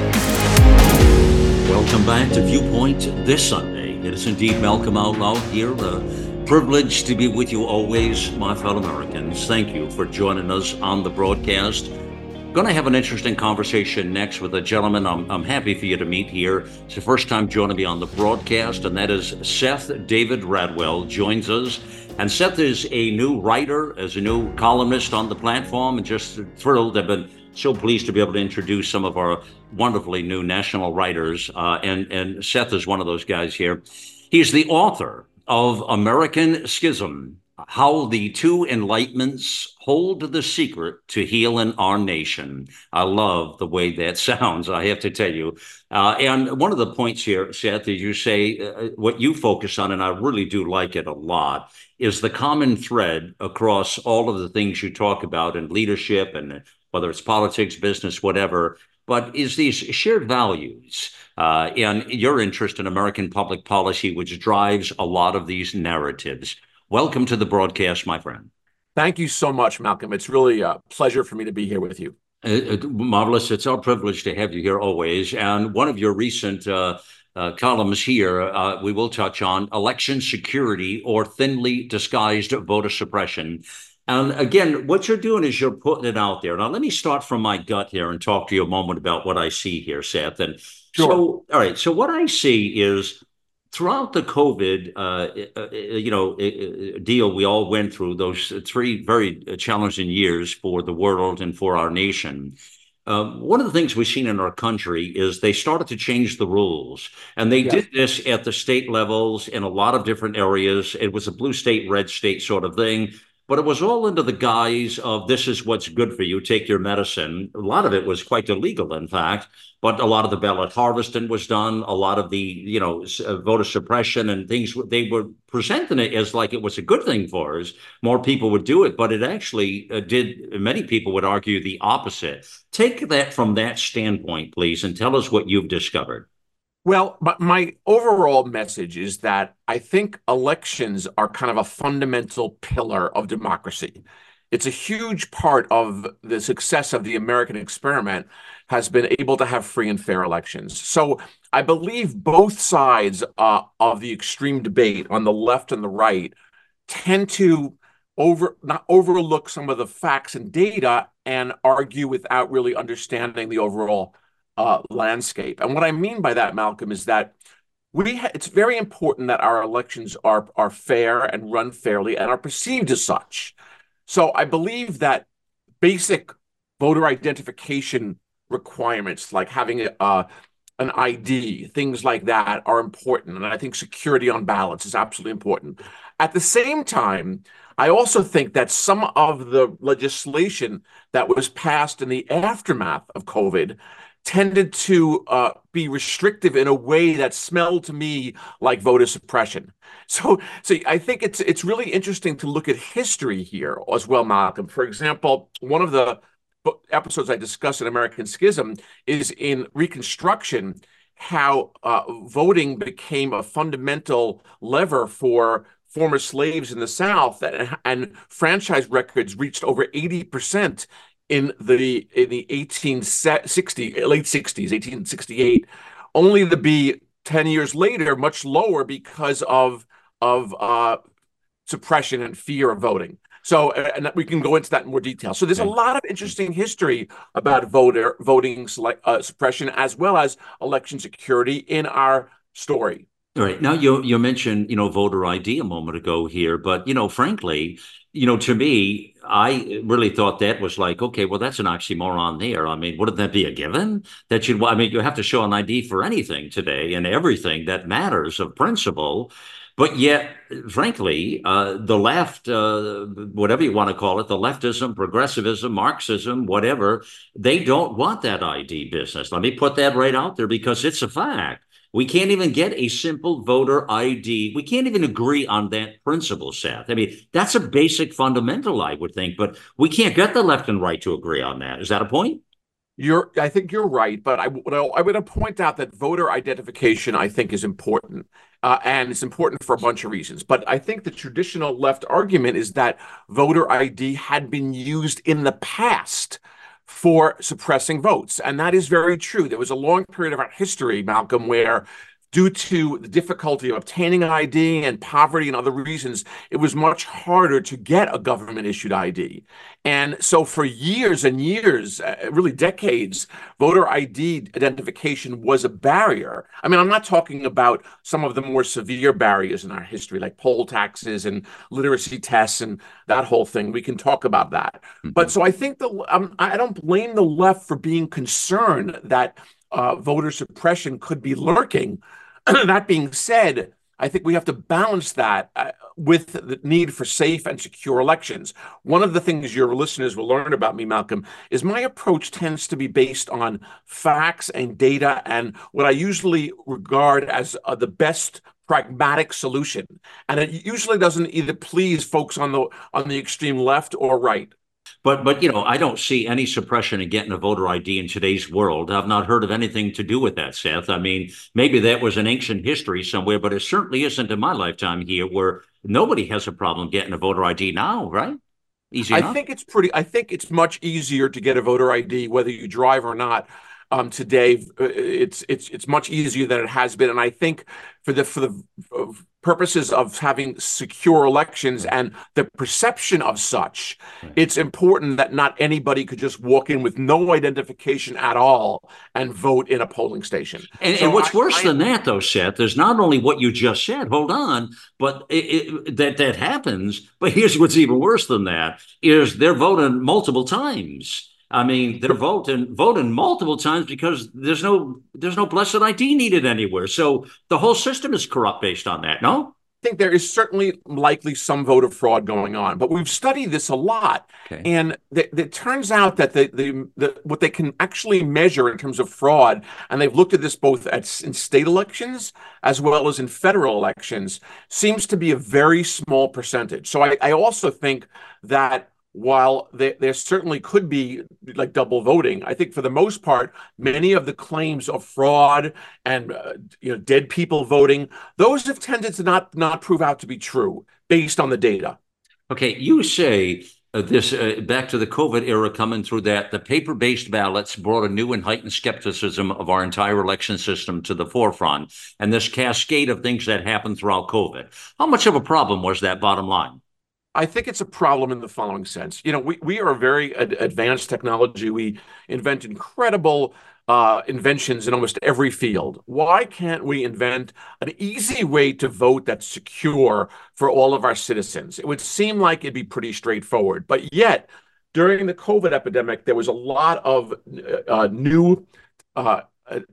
Welcome back to Viewpoint this Sunday. It is indeed Malcolm Out Loud here. Uh, a privilege to be with you always, my fellow Americans. Thank you for joining us on the broadcast. Going to have an interesting conversation next with a gentleman I'm, I'm happy for you to meet here. It's the first time joining me on the broadcast, and that is Seth David Radwell joins us. And Seth is a new writer, as a new columnist on the platform, and just thrilled. I've been so pleased to be able to introduce some of our wonderfully new national writers. Uh, and, and Seth is one of those guys here. He's the author of American Schism How the Two Enlightenments Hold the Secret to Healing Our Nation. I love the way that sounds, I have to tell you. Uh, and one of the points here, Seth, is you say uh, what you focus on, and I really do like it a lot, is the common thread across all of the things you talk about in leadership and whether it's politics, business, whatever, but is these shared values uh, and your interest in American public policy, which drives a lot of these narratives. Welcome to the broadcast, my friend. Thank you so much, Malcolm. It's really a pleasure for me to be here with you. Uh, uh marvelous. It's our privilege to have you here always. And one of your recent uh, uh, columns here, uh, we will touch on election security or thinly disguised voter suppression. And again, what you're doing is you're putting it out there. Now, let me start from my gut here and talk to you a moment about what I see here, Seth. And sure. so, all right. So, what I see is throughout the COVID, uh, uh, uh you know, deal we all went through those three very challenging years for the world and for our nation. Um, one of the things we've seen in our country is they started to change the rules, and they yeah. did this at the state levels in a lot of different areas. It was a blue state, red state sort of thing but it was all under the guise of this is what's good for you, take your medicine. A lot of it was quite illegal, in fact, but a lot of the ballot harvesting was done. A lot of the, you know, uh, voter suppression and things, they were presenting it as like it was a good thing for us. More people would do it, but it actually uh, did, many people would argue the opposite. Take that from that standpoint, please, and tell us what you've discovered. Well, but my overall message is that I think elections are kind of a fundamental pillar of democracy. It's a huge part of the success of the American experiment has been able to have free and fair elections. So I believe both sides uh, of the extreme debate on the left and the right tend to over not overlook some of the facts and data and argue without really understanding the overall uh, landscape. And what I mean by that, Malcolm, is that we ha- it's very important that our elections are are fair and run fairly and are perceived as such. So I believe that basic voter identification requirements, like having a, uh, an ID, things like that, are important. And I think security on ballots is absolutely important. At the same time, I also think that some of the legislation that was passed in the aftermath of COVID tended to uh, be restrictive in a way that smelled to me like voter suppression. So, so I think it's it's really interesting to look at history here as well, Malcolm. For example, one of the episodes I discuss in American Schism is in Reconstruction how uh, voting became a fundamental lever for former slaves in the South, and, and franchise records reached over 80% in the in the 1860 late 60s 1868 only to be 10 years later much lower because of of uh, suppression and fear of voting. So and we can go into that in more detail. So there's a lot of interesting history about voter voting uh, suppression as well as election security in our story. All right. Now you you mentioned you know voter ID a moment ago here, but you know frankly, you know to me, I really thought that was like okay, well that's an oxymoron there. I mean, wouldn't that be a given that you'd, I mean, you have to show an ID for anything today and everything that matters of principle. But yet, frankly, uh, the left, uh, whatever you want to call it, the leftism, progressivism, Marxism, whatever, they don't want that ID business. Let me put that right out there because it's a fact. We can't even get a simple voter ID. We can't even agree on that principle, Seth. I mean, that's a basic fundamental, I would think, but we can't get the left and right to agree on that. Is that a point? You're, I think you're right, but I would, I would point out that voter identification, I think, is important, uh, and it's important for a bunch of reasons. But I think the traditional left argument is that voter ID had been used in the past for suppressing votes. And that is very true. There was a long period of our history, Malcolm, where due to the difficulty of obtaining an ID and poverty and other reasons, it was much harder to get a government issued ID. And so, for years and years, uh, really decades, voter ID identification was a barrier. I mean, I'm not talking about some of the more severe barriers in our history, like poll taxes and literacy tests and that whole thing. We can talk about that. Mm-hmm. But so I think the um, I don't blame the left for being concerned that uh, voter suppression could be lurking that being said, I think we have to balance that uh, with the need for safe and secure elections. One of the things your listeners will learn about me, Malcolm, is my approach tends to be based on facts and data and what I usually regard as uh, the best pragmatic solution. And it usually doesn't either please folks on the on the extreme left or right. But but you know, I don't see any suppression in getting a voter ID in today's world. I've not heard of anything to do with that, Seth. I mean, maybe that was an ancient history somewhere, but it certainly isn't in my lifetime here, where nobody has a problem getting a voter ID now, right? Easy I enough? think it's pretty. I think it's much easier to get a voter ID whether you drive or not. Um, today, uh, it's it's it's much easier than it has been, and I think for the for the purposes of having secure elections and the perception of such, right. it's important that not anybody could just walk in with no identification at all and vote in a polling station. And, so and what's I, worse I, than that, though, Seth, there's not only what you just said. Hold on, but it, it, that that happens. But here's what's even worse than that: is they're voting multiple times. I mean, they're voting voting multiple times because there's no there's no blessed ID needed anywhere. So the whole system is corrupt based on that. No. I think there is certainly likely some voter fraud going on, but we've studied this a lot, okay. and it turns out that the, the, the what they can actually measure in terms of fraud, and they've looked at this both at in state elections as well as in federal elections, seems to be a very small percentage. So I, I also think that while there, there certainly could be like double voting, I think for the most part, many of the claims of fraud and uh, you know dead people voting, those have tended to not not prove out to be true based on the data. Okay, you say uh, this uh, back to the COVID era coming through that the paper-based ballots brought a new and heightened skepticism of our entire election system to the forefront, and this cascade of things that happened throughout COVID. How much of a problem was that? Bottom line. I think it's a problem in the following sense. You know, we, we are a very ad- advanced technology. We invent incredible uh, inventions in almost every field. Why can't we invent an easy way to vote that's secure for all of our citizens? It would seem like it'd be pretty straightforward. But yet, during the COVID epidemic, there was a lot of uh, new uh,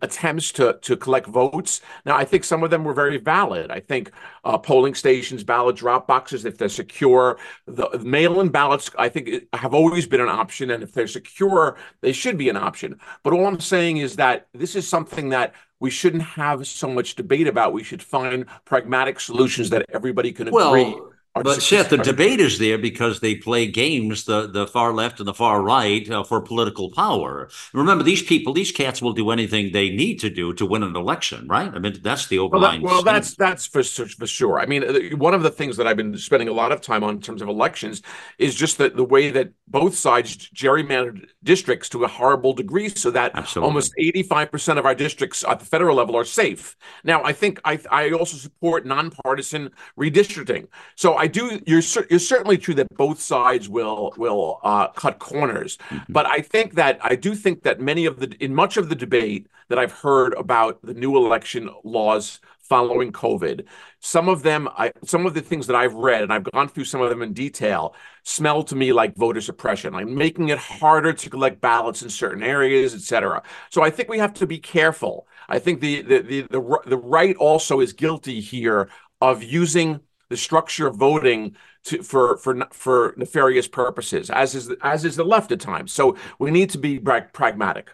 attempts to to collect votes. Now, I think some of them were very valid. I think uh, polling stations, ballot drop boxes, if they're secure, the mail-in ballots, I think have always been an option, and if they're secure, they should be an option. But all I'm saying is that this is something that we shouldn't have so much debate about. We should find pragmatic solutions that everybody can agree. Well, but Seth, the debate is there because they play games, the the far left and the far right, uh, for political power. Remember, these people, these cats will do anything they need to do to win an election, right? I mean, that's the overline. Well, that, well that's that's for for sure. I mean, uh, one of the things that I've been spending a lot of time on in terms of elections is just that the way that both sides gerrymandered districts to a horrible degree, so that Absolutely. almost eighty five percent of our districts at the federal level are safe. Now, I think I I also support nonpartisan redistricting. So I do. You're you're certainly true that both sides will will uh, cut corners, mm-hmm. but I think that I do think that many of the in much of the debate that I've heard about the new election laws following COVID, some of them, I, some of the things that I've read, and I've gone through some of them in detail, smell to me like voter suppression, like making it harder to collect ballots in certain areas, et cetera. So I think we have to be careful. I think the the the the, the right also is guilty here of using the structure of voting to, for for for nefarious purposes, as is as is the left at times. So we need to be pragmatic.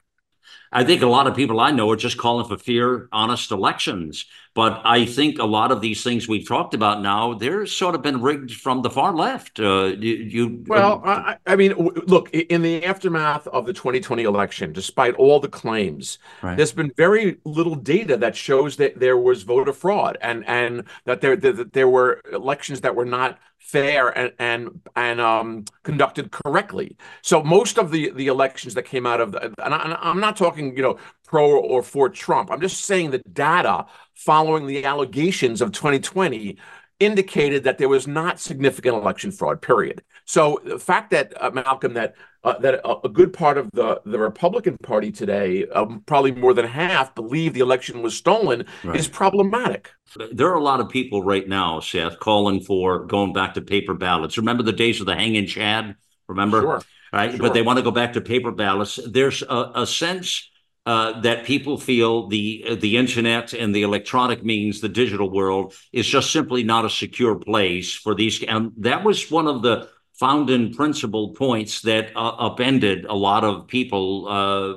I think a lot of people I know are just calling for fair, honest elections. But I think a lot of these things we've talked about now, they're sort of been rigged from the far left. Uh, you, you, well, um, I, I, mean, look, in the aftermath of the 2020 election, despite all the claims, right. there's been very little data that shows that there was voter fraud and and that there that there were elections that were not fair and and and um, conducted correctly. So most of the the elections that came out of the, and, I, am not talking you know pro or for Trump. I'm just saying the data following the allegations of 2020 indicated that there was not significant election fraud. Period. So the fact that uh, Malcolm that uh, that a, a, good part of the the Republican Party today, um, probably more than half, believe the election was stolen, right. is problematic. There are a lot of people right now, Seth, calling for going back to paper ballots. Remember the days of the hanging Chad? Remember? Sure. Right, sure. but they want to go back to paper ballots. There's a, a sense. Uh, that people feel the uh, the internet and the electronic means, the digital world, is just simply not a secure place for these. And that was one of the founding principle points that uh, upended a lot of people, uh,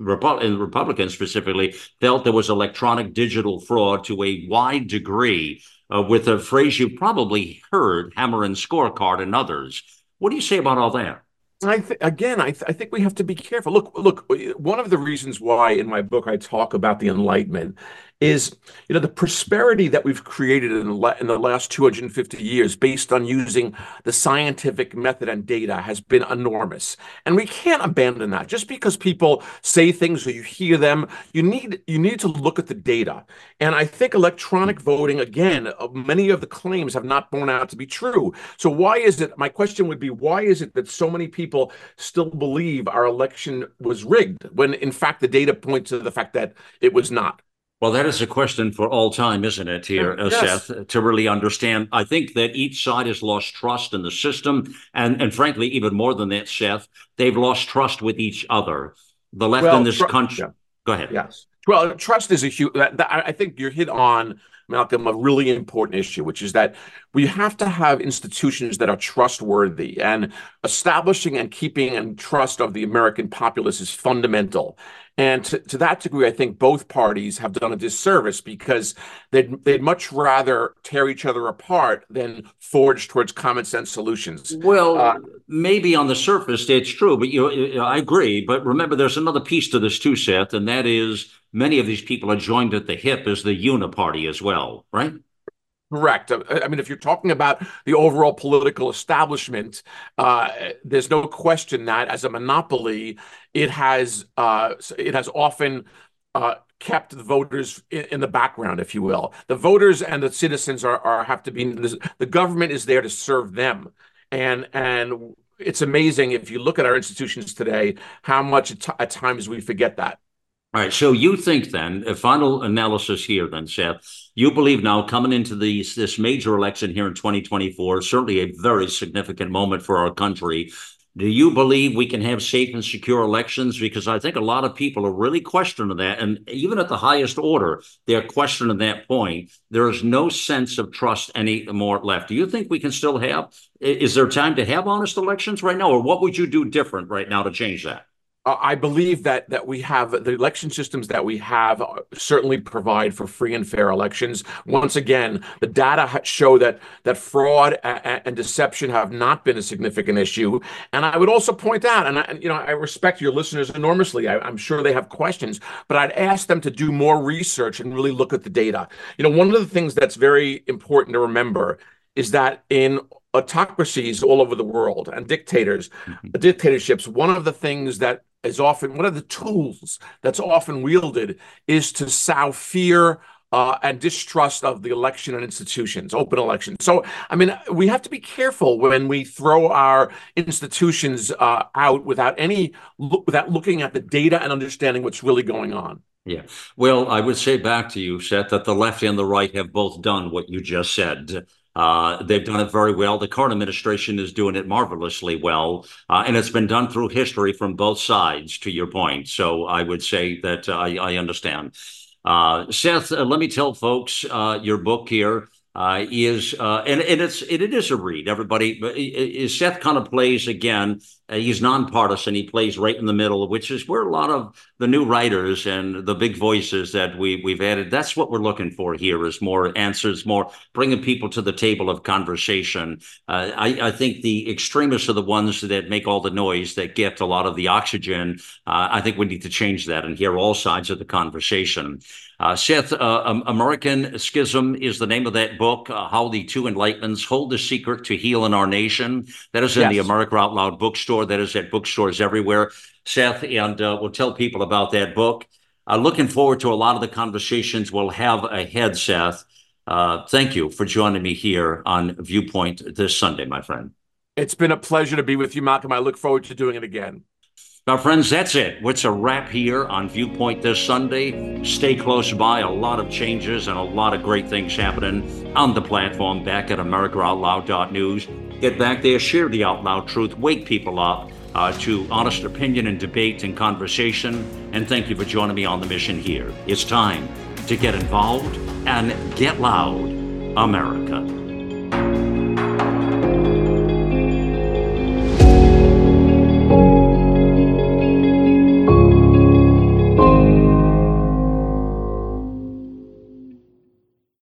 Repu- Republicans specifically, felt there was electronic digital fraud to a wide degree, uh, with a phrase you've probably heard, hammer and scorecard and others. What do you say about all that? I th- again, I, th- I think we have to be careful. Look, look. One of the reasons why in my book I talk about the Enlightenment is you know the prosperity that we've created in the, in the last 250 years based on using the scientific method and data has been enormous. And we can't abandon that. Just because people say things or you hear them you need you need to look at the data. And i think electronic voting again uh, many of the claims have not borne out to be true. So why is it my question would be why is it that so many people still believe our election was rigged when in fact the data points to the fact that it was not well, that is a question for all time, isn't it, here, uh, yes. Seth, to really understand. I think that each side has lost trust in the system. And, and frankly, even more than that, Seth, they've lost trust with each other. The left well, in this tr- country. Yeah. Go ahead. Yes. Well, trust is a huge, that, that, I think you're hit on Malcolm, a really important issue, which is that we have to have institutions that are trustworthy and establishing and keeping and trust of the American populace is fundamental. And to, to, that degree, I think both parties have done a disservice because they'd, they'd much rather tear each other apart than forge towards common sense solutions. Well, uh, maybe on the surface it's true, but you, I agree. But remember, there's another piece to this too, Seth, and that is many of these people are joined at the hip as the uniparty as well, right? Correct. I mean, if you're talking about the overall political establishment, uh, there's no question that as a monopoly, it has uh, it has often uh, kept the voters in, in, the background, if you will. The voters and the citizens are, are have to be the government is there to serve them, and and it's amazing if you look at our institutions today how much at times we forget that. All right. So you think then, a final analysis here, then, Seth, you believe now coming into these this major election here in 2024, certainly a very significant moment for our country. Do you believe we can have safe and secure elections? Because I think a lot of people are really questioning that. And even at the highest order, they're questioning that point. There is no sense of trust anymore left. Do you think we can still have? Is there time to have honest elections right now? Or what would you do different right now to change that? I believe that that we have the election systems that we have certainly provide for free and fair elections. Once again, the data show that that fraud and deception have not been a significant issue. And I would also point out, and I, you know, I respect your listeners enormously. I, I'm sure they have questions, but I'd ask them to do more research and really look at the data. You know, one of the things that's very important to remember is that in autocracies all over the world and dictators, mm-hmm. dictatorships, one of the things that is often one of the tools that's often wielded is to sow fear uh, and distrust of the election and institutions, open elections. So, I mean, we have to be careful when we throw our institutions uh, out without any without looking at the data and understanding what's really going on. Yeah. Well, I would say back to you, Seth, that the left and the right have both done what you just said. Uh, they've done it very well. The current administration is doing it marvelously well, uh, and it's been done through history from both sides. To your point, so I would say that uh, I, I, understand. Uh, Seth, uh, let me tell folks uh, your book here is and, and it's it, it is a read. Everybody, is Seth kind of plays again. He's nonpartisan. He plays right in the middle, which is where a lot of the new writers and the big voices that we we've added. That's what we're looking for here. Is more answers, more bringing people to the table of conversation. Uh, I, I think the extremists are the ones that make all the noise, that get a lot of the oxygen. Uh, I think we need to change that and hear all sides of the conversation. Uh, Seth, uh, um, American Schism is the name of that book, uh, How the Two Enlightenments Hold the Secret to Heal in Our Nation. That is in yes. the America Out Loud bookstore. That is at bookstores everywhere. Seth, and uh, we'll tell people about that book. Uh, looking forward to a lot of the conversations we'll have ahead, Seth. Uh, thank you for joining me here on Viewpoint this Sunday, my friend. It's been a pleasure to be with you, Malcolm. I look forward to doing it again. Now, friends, that's it. What's a wrap here on Viewpoint this Sunday? Stay close by. A lot of changes and a lot of great things happening on the platform back at AmericaOutloud.news. Get back there, share the out loud truth, wake people up uh, to honest opinion and debate and conversation. And thank you for joining me on the mission here. It's time to get involved and get loud, America.